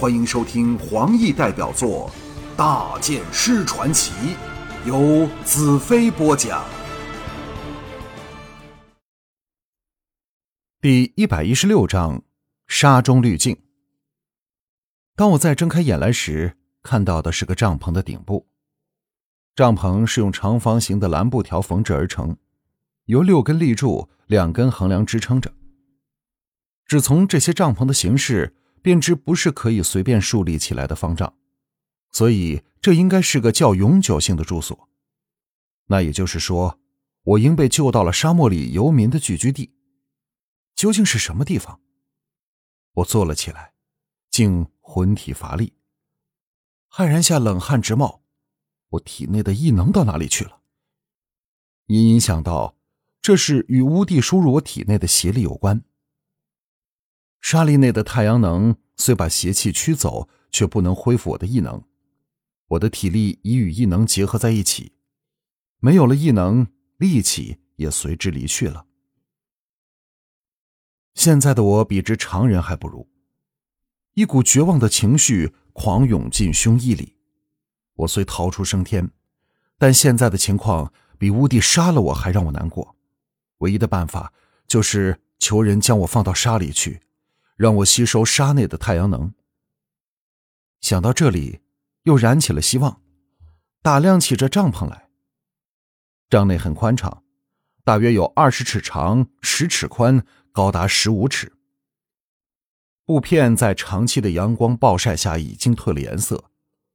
欢迎收听黄奕代表作《大剑师传奇》，由子飞播讲。第一百一十六章：沙中滤镜。当我再睁开眼来时，看到的是个帐篷的顶部。帐篷是用长方形的蓝布条缝制而成，由六根立柱、两根横梁支撑着。只从这些帐篷的形式，便知不是可以随便树立起来的方丈，所以这应该是个较永久性的住所。那也就是说，我应被救到了沙漠里游民的聚居地。究竟是什么地方？我坐了起来，竟魂体乏力，骇然下冷汗直冒。我体内的异能到哪里去了？隐隐想到，这是与乌帝输入我体内的邪力有关。沙粒内的太阳能虽把邪气驱走，却不能恢复我的异能。我的体力已与异能结合在一起，没有了异能，力气也随之离去了。现在的我比之常人还不如，一股绝望的情绪狂涌进胸臆里。我虽逃出升天，但现在的情况比乌帝杀了我还让我难过。唯一的办法就是求人将我放到沙里去，让我吸收沙内的太阳能。想到这里，又燃起了希望，打量起这帐篷来。帐内很宽敞，大约有二十尺长，十尺宽，高达十五尺。布片在长期的阳光暴晒下已经褪了颜色。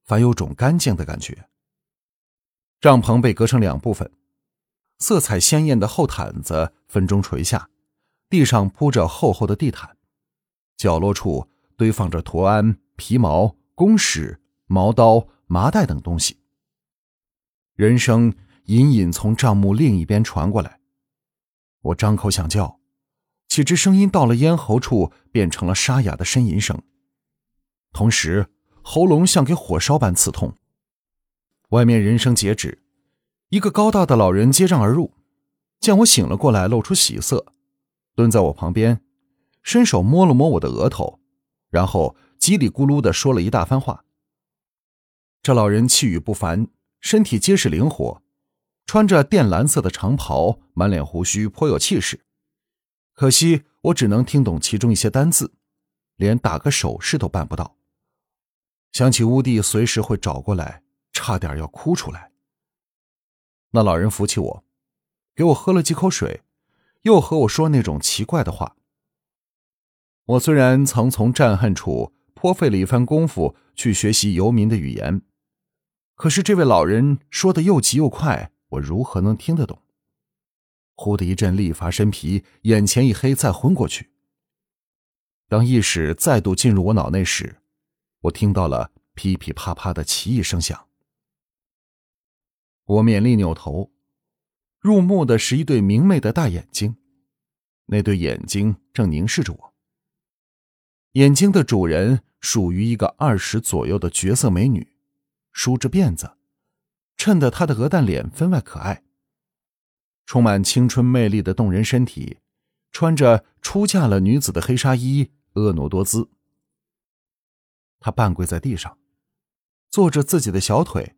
反有种干净的感觉。帐篷被隔成两部分，色彩鲜艳的厚毯子分中垂下，地上铺着厚厚的地毯，角落处堆放着图案、皮毛、弓矢、毛刀、麻袋等东西。人声隐隐从帐幕另一边传过来，我张口想叫，岂知声音到了咽喉处，变成了沙哑的呻吟声，同时。喉咙像给火烧般刺痛。外面人声截止，一个高大的老人接帐而入，见我醒了过来，露出喜色，蹲在我旁边，伸手摸了摸我的额头，然后叽里咕噜的说了一大番话。这老人气宇不凡，身体结实灵活，穿着靛蓝色的长袍，满脸胡须，颇有气势。可惜我只能听懂其中一些单字，连打个手势都办不到。想起乌帝随时会找过来，差点要哭出来。那老人扶起我，给我喝了几口水，又和我说那种奇怪的话。我虽然曾从战恨处颇费了一番功夫去学习游民的语言，可是这位老人说的又急又快，我如何能听得懂？忽的一阵力乏身疲，眼前一黑，再昏过去。当意识再度进入我脑内时，我听到了噼噼啪啪的奇异声响。我勉力扭头，入目的是一对明媚的大眼睛，那对眼睛正凝视着我。眼睛的主人属于一个二十左右的绝色美女，梳着辫子，衬得她的鹅蛋脸分外可爱。充满青春魅力的动人身体，穿着出嫁了女子的黑纱衣，婀娜多姿。他半跪在地上，坐着自己的小腿，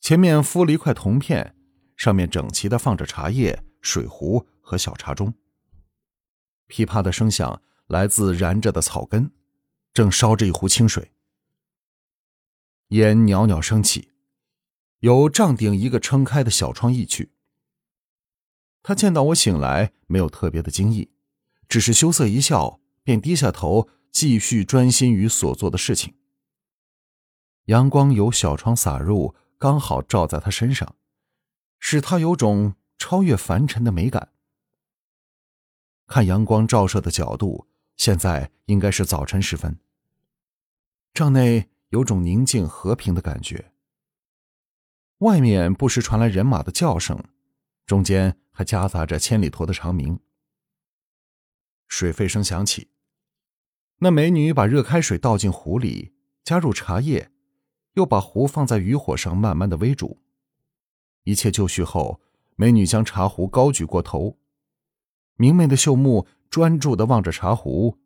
前面敷了一块铜片，上面整齐的放着茶叶、水壶和小茶盅。噼啪的声响来自燃着的草根，正烧着一壶清水。烟袅袅升起，由帐顶一个撑开的小窗溢去。他见到我醒来，没有特别的惊异，只是羞涩一笑，便低下头。继续专心于所做的事情。阳光由小窗洒入，刚好照在他身上，使他有种超越凡尘的美感。看阳光照射的角度，现在应该是早晨时分。帐内有种宁静和平的感觉。外面不时传来人马的叫声，中间还夹杂着千里驼的长鸣。水沸声响起。那美女把热开水倒进壶里，加入茶叶，又把壶放在余火上，慢慢的煨煮。一切就绪后，美女将茶壶高举过头，明媚的秀目专注的望着茶壶，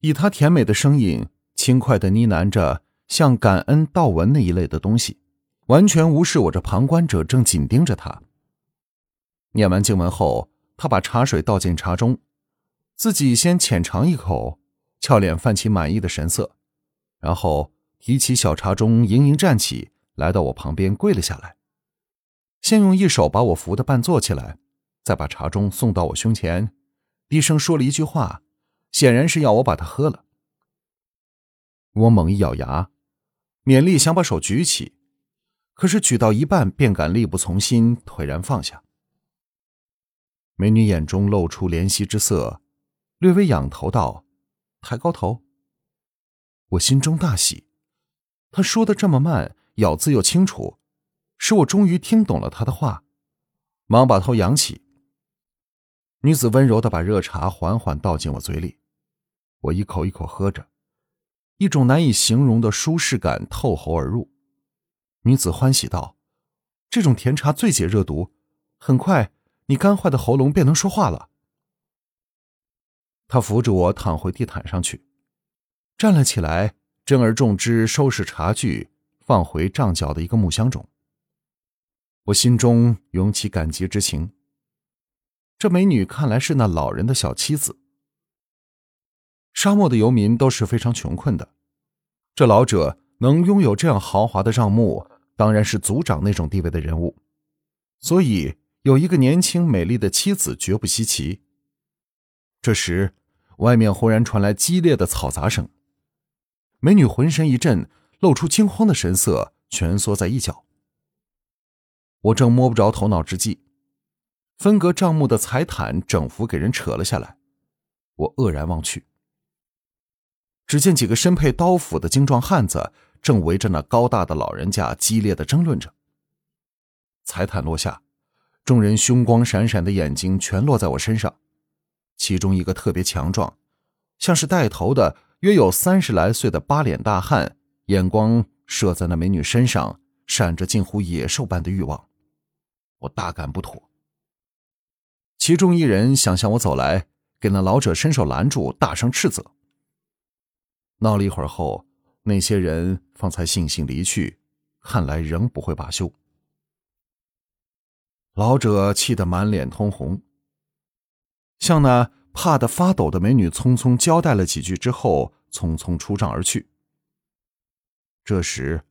以她甜美的声音轻快的呢喃着像感恩悼文那一类的东西，完全无视我这旁观者正紧盯着他。念完经文后，他把茶水倒进茶中，自己先浅尝一口，俏脸泛起满意的神色，然后提起小茶盅，盈盈站起来，到我旁边跪了下来，先用一手把我扶得半坐起来，再把茶盅送到我胸前，低声说了一句话，显然是要我把它喝了。我猛一咬牙，勉力想把手举起，可是举到一半便感力不从心，颓然放下。美女眼中露出怜惜之色，略微仰头道：“抬高头。”我心中大喜，她说的这么慢，咬字又清楚，使我终于听懂了她的话，忙把头扬起。女子温柔的把热茶缓缓倒进我嘴里，我一口一口喝着，一种难以形容的舒适感透喉而入。女子欢喜道：“这种甜茶最解热毒，很快。”你干坏的喉咙便能说话了。他扶着我躺回地毯上去，站了起来，珍而重之收拾茶具，放回帐角的一个木箱中。我心中涌起感激之情。这美女看来是那老人的小妻子。沙漠的游民都是非常穷困的，这老者能拥有这样豪华的帐幕，当然是族长那种地位的人物，所以。有一个年轻美丽的妻子，绝不稀奇。这时，外面忽然传来激烈的嘈杂声，美女浑身一震，露出惊慌的神色，蜷缩在一角。我正摸不着头脑之际，分隔帐目的彩毯整幅给人扯了下来。我愕然望去，只见几个身佩刀斧的精壮汉子正围着那高大的老人家激烈的争论着。彩毯落下。众人凶光闪闪的眼睛全落在我身上，其中一个特别强壮，像是带头的，约有三十来岁的八脸大汉，眼光射在那美女身上，闪着近乎野兽般的欲望。我大感不妥。其中一人想向我走来，给那老者伸手拦住，大声斥责。闹了一会儿后，那些人方才悻悻离去，看来仍不会罢休。老者气得满脸通红，向那怕得发抖的美女匆匆交代了几句之后，匆匆出帐而去。这时，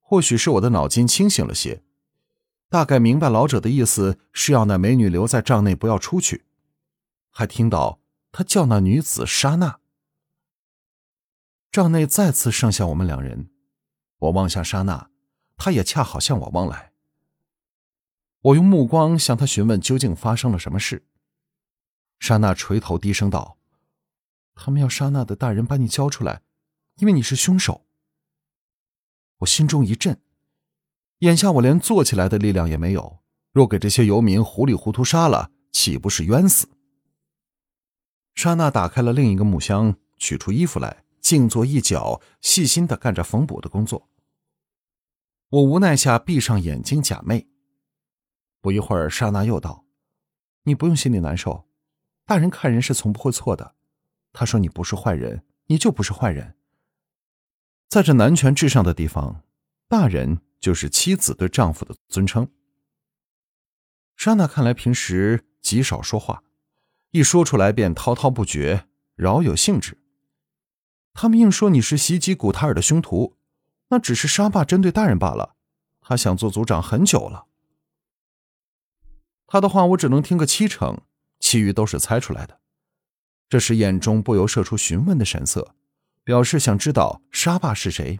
或许是我的脑筋清醒了些，大概明白老者的意思是要那美女留在帐内不要出去，还听到他叫那女子莎娜。帐内再次剩下我们两人，我望向莎娜，她也恰好向我望来。我用目光向她询问究竟发生了什么事。莎娜垂头低声道：“他们要莎娜的大人把你交出来，因为你是凶手。”我心中一震，眼下我连坐起来的力量也没有，若给这些游民糊里糊涂杀了，岂不是冤死？莎娜打开了另一个木箱，取出衣服来，静坐一角，细心的干着缝补的工作。我无奈下闭上眼睛假寐。不一会儿，莎娜又道：“你不用心里难受，大人看人是从不会错的。他说你不是坏人，你就不是坏人。在这男权至上的地方，大人就是妻子对丈夫的尊称。”莎娜看来平时极少说话，一说出来便滔滔不绝，饶有兴致。他们硬说你是袭击古塔尔的凶徒，那只是沙霸针对大人罢了。他想做族长很久了。他的话我只能听个七成，其余都是猜出来的。这时眼中不由射出询问的神色，表示想知道沙霸是谁。